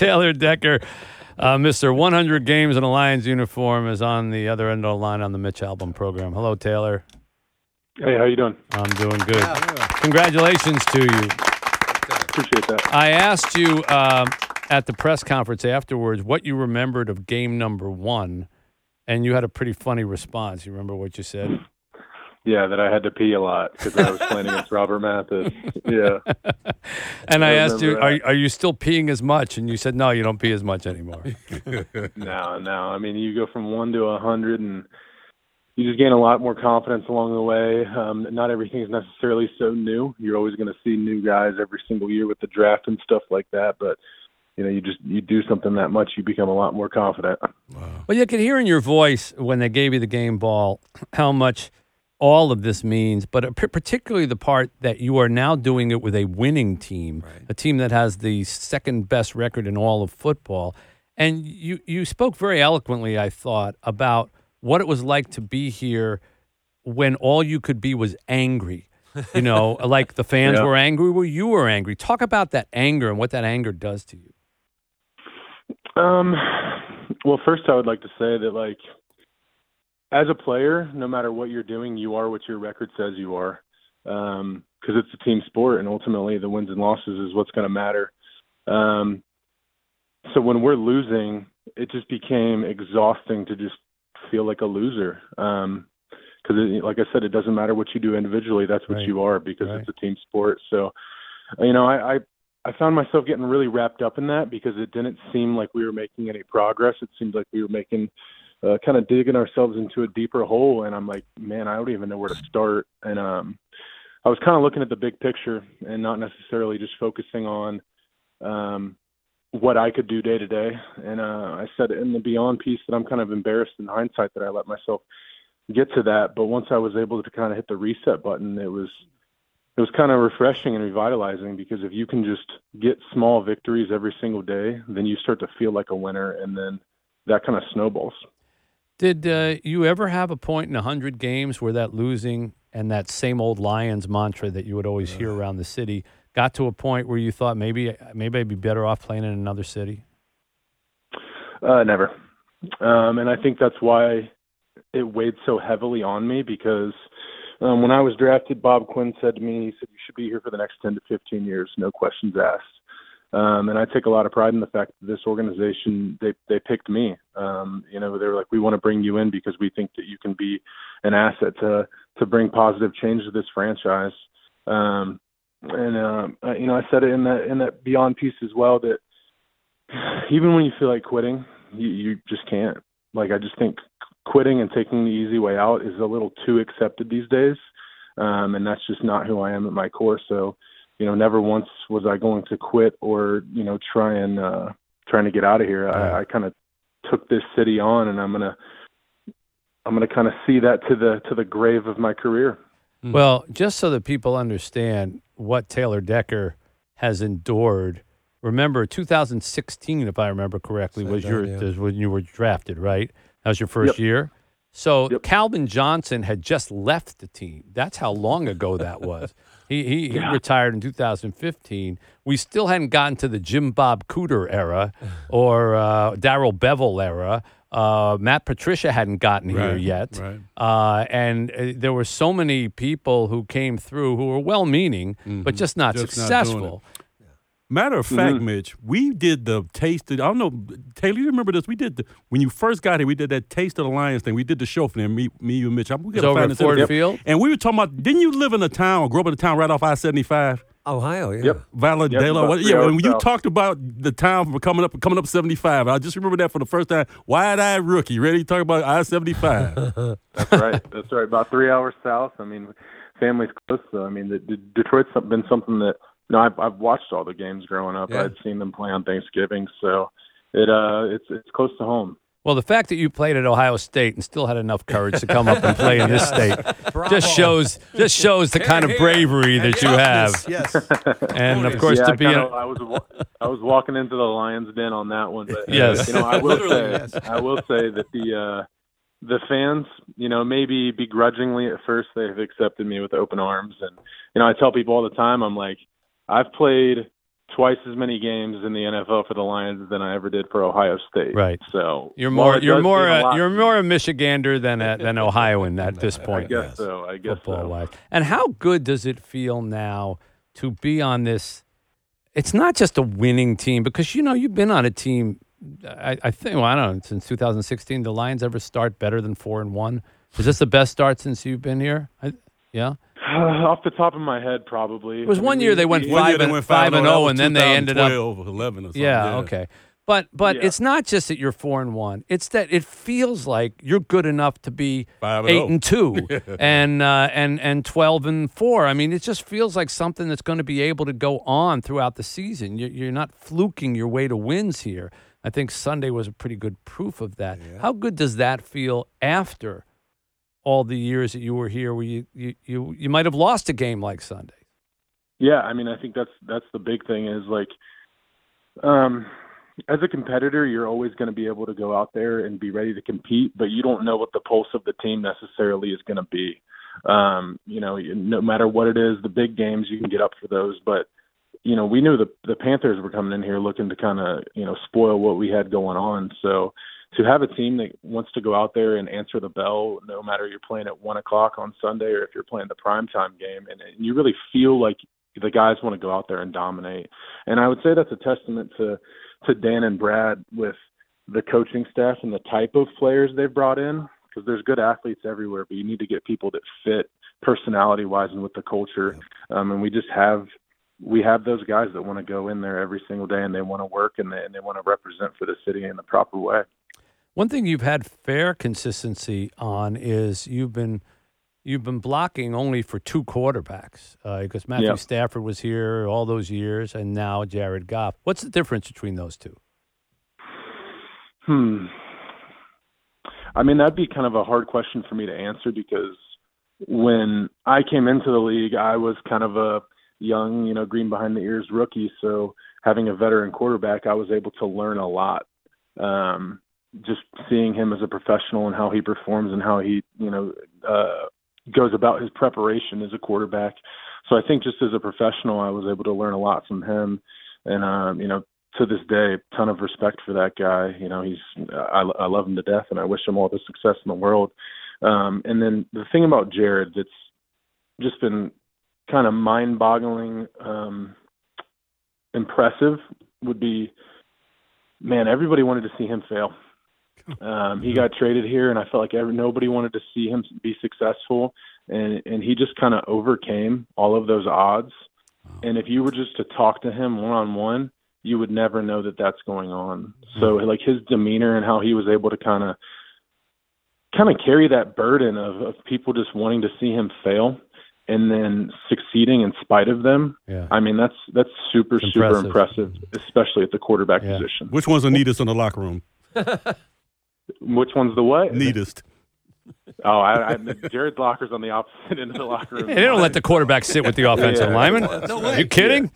Taylor Decker, uh, Mr. 100 Games in a Lions uniform, is on the other end of the line on the Mitch Albom program. Hello, Taylor. Hey, how you doing? I'm doing good. Congratulations to you. Appreciate that. I asked you um, at the press conference afterwards what you remembered of game number one, and you had a pretty funny response. You remember what you said? Yeah, that I had to pee a lot because I was playing against Robert Mathis. Yeah. And I, I asked you, remember are, are you still peeing as much? And you said, no, you don't pee as much anymore. No, no. I mean, you go from one to a hundred, and you just gain a lot more confidence along the way. Um, not everything is necessarily so new. You're always going to see new guys every single year with the draft and stuff like that. But you know, you just you do something that much, you become a lot more confident. Well, you could hear in your voice when they gave you the game ball how much all of this means, but particularly the part that you are now doing it with a winning team, a team that has the second best record in all of football. And you, you spoke very eloquently, I thought, about what it was like to be here when all you could be was angry. You know, like the fans Yeah. were angry, where you were angry. Talk about that anger and what that anger does to you. Um, well, first I would like to say that like as a player, no matter what you're doing, you are what your record says you are. Um, because it's a team sport, and ultimately the wins and losses is what's going to matter. Um, so when we're losing, it just became exhausting to just feel like a loser. Um, because like I said, it doesn't matter what you do individually. That's what Right. you are because Right. it's a team sport. So, you know, I, I I found myself getting really wrapped up in that because it didn't seem like we were making any progress. It seemed like we were making uh, kind of digging ourselves into a deeper hole. And I'm like, man, I don't even know where to start. And um, I was kind of looking at the big picture and not necessarily just focusing on um, what I could do day to day. And uh, I said in the beyond piece that I'm kind of embarrassed in hindsight that I let myself get to that. But once I was able to kind of hit the reset button, it was it was kind of refreshing and revitalizing because if you can just get small victories every single day, then you start to feel like a winner, and then that kind of snowballs. Did uh, you ever have a point in 100 games where that losing and that same old Lions mantra that you would always hear around the city got to a point where you thought maybe maybe I'd be better off playing in another city? Uh, never. Um, and I think that's why it weighed so heavily on me because um, when I was drafted, Bob Quinn said to me, he said, you should be here for the next 10 to 15 years, no questions asked. Um, and I take a lot of pride in the fact that this organization, they, they picked me. Um, you know, they were like, we want to bring you in because we think that you can be an asset to, to bring positive change to this franchise. Um, and, uh, you know, I said it in that, in that beyond piece as well that even when you feel like quitting, you, you just can't. Like I just think quitting and taking the easy way out is a little too accepted these days, um, and that's just not who I am at my core. So, you know, never once was I going to quit or you know try and uh, trying to get out of here. I, I kind of took this city on, and I'm gonna I'm gonna kind of see that to the to the grave of my career. Well, just so that people understand what Taylor Decker has endured. Remember, 2016, if I remember correctly, was your yeah. was when you were drafted, right? That was your first Yep. year. So Yep. Calvin Johnson had just left the team. That's how long ago that was. he he, he retired in 2015. We still hadn't gotten to the Jim Bob Cooter era or uh, Darrell Bevell era. Uh, Matt Patricia hadn't gotten here yet. right. Uh, and uh, there were so many people who came through who were well meaning, but just not Mm-hmm. Just not successful. Matter of fact, mm-hmm. Mitch, we did the taste. Of, I don't know, Taylor. You remember this? We did the when you first got here. We did that taste of the Lions thing. We did the show for them. Me, me, you, and Mitch. I'm, we It's gotta find this in Ford Field. And we were talking about. Didn't you live in a town or grow up in a town right off I seventy five? Ohio, yeah. Yep. Vandalia. about What- three yeah, hours when you south. talked about the town for coming up coming up 75, I just remember that for the first time. Wide eyed rookie, ready to talk about I 75. That's right. That's right. About three hours south. I mean, family's close. So I mean, the, the, Detroit's some- been something that you know I've, I've watched all the games growing up. Yeah. I'd seen them play on Thanksgiving, so it uh it's it's close to home. Well, the fact that you played at Ohio State and still had enough courage to come up and play in this state just shows just shows the kind of bravery that you have. Yes. And of course, yeah, to I be kinda- a, I was I was walking into the Lions Den on that one, but Yes. you know I will say yes. I will say that the uh the fans, you know, maybe begrudgingly at first they've accepted me with open arms, and you know I tell people all the time I'm like I've played twice as many games in the NFL for the Lions than I ever did for Ohio State. Right. So You're more you're more a you're more a Michigander than a, than Ohioan at this I point. guess Yes. so. I guess football so. wise. And how good does it feel now to be on this? It's not just a winning team because you know you've been on a team. I, I think well, I don't know since 2016. The Lions ever start better than four and one? Is this the best start since you've been here? I, yeah, Off the top of my head, probably. it was one year they went One five and went five, and zero, was and then they ended up 2012, 11 or something. Yeah, okay. But but Yeah. it's not just that you're four and one. It's that it feels like you're good enough to be Five and eight oh. and two and uh, and and twelve and four. I mean, it just feels like something that's going to be able to go on throughout the season. You're, you're not fluking your way to wins here. I think Sunday was a pretty good proof of that. How good does that feel after all the years that you were here, where you you you, you might have lost a game like Sunday? Yeah, I mean, I think that's that's the big thing is like, um, as a competitor, you're always going to be able to go out there and be ready to compete, but you don't know what the pulse of the team necessarily is going to be. Um, you know, no matter what it is, the big games you can get up for those, but you know, we knew the the Panthers were coming in here looking to kind of you know spoil what we had going on. So to have a team that wants to go out there and answer the bell, no matter you're playing at one o'clock on Sunday or if you're playing the primetime game, and, and you really feel like the guys want to go out there and dominate. And I would say that's a testament to to Dan and Brad with the coaching staff and the type of players they've brought in because there's good athletes everywhere, but you need to get people that fit personality wise and with the culture. Um, and we just have we have those guys that want to go in there every single day and they want to work and they, and they want to represent for the city in the proper way. One thing you've had fair consistency on is you've been you've been blocking only for two quarterbacks uh, because Matthew. Stafford was here all those years, and now Jared Goff. What's the difference between those two? Hmm. I mean, that'd be kind of a hard question for me to answer because when I came into the league, I was kind of a young, you know, green behind the ears rookie. So having a veteran quarterback, I was able to learn a lot. Um, just seeing him as a professional and how he performs and how he, you know, uh, goes about his preparation as a quarterback. So I think just as a professional, I was able to learn a lot from him. And, um, you know, to this day, ton of respect for that guy. You know, he's I, I love him to death, and I wish him all the success in the world. Um, and then the thing about Jared that's just been kind of mind-boggling, um, impressive would be, man, everybody wanted to see him fail. Um, he got traded here, and I felt like every, nobody wanted to see him be successful, and and he just kind of overcame all of those odds. And if you were just to talk to him one on one, you would never know that that's going on. So like his demeanor and how he was able to kind of kind of carry that burden of, of people just wanting to see him fail and then succeeding in spite of them. Yeah. I mean that's that's super It's super impressive. impressive, especially at the quarterback Yeah. position. Which one's the neatest in the locker room? Which one's the what? Neatest. Oh, I, I, Jared's locker's on the opposite end of the locker room. Hey, they don't let the quarterback sit with the offensive Yeah. lineman. Are you kidding?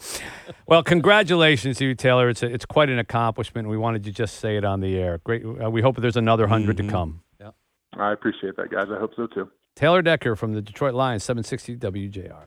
Well, congratulations to you, Taylor. It's a, it's quite an accomplishment. We wanted to just say it on the air. Great. Uh, we hope there's another 100 to come. Yeah. I appreciate that, guys. I hope so too. Taylor Decker from the Detroit Lions, 760 WJR.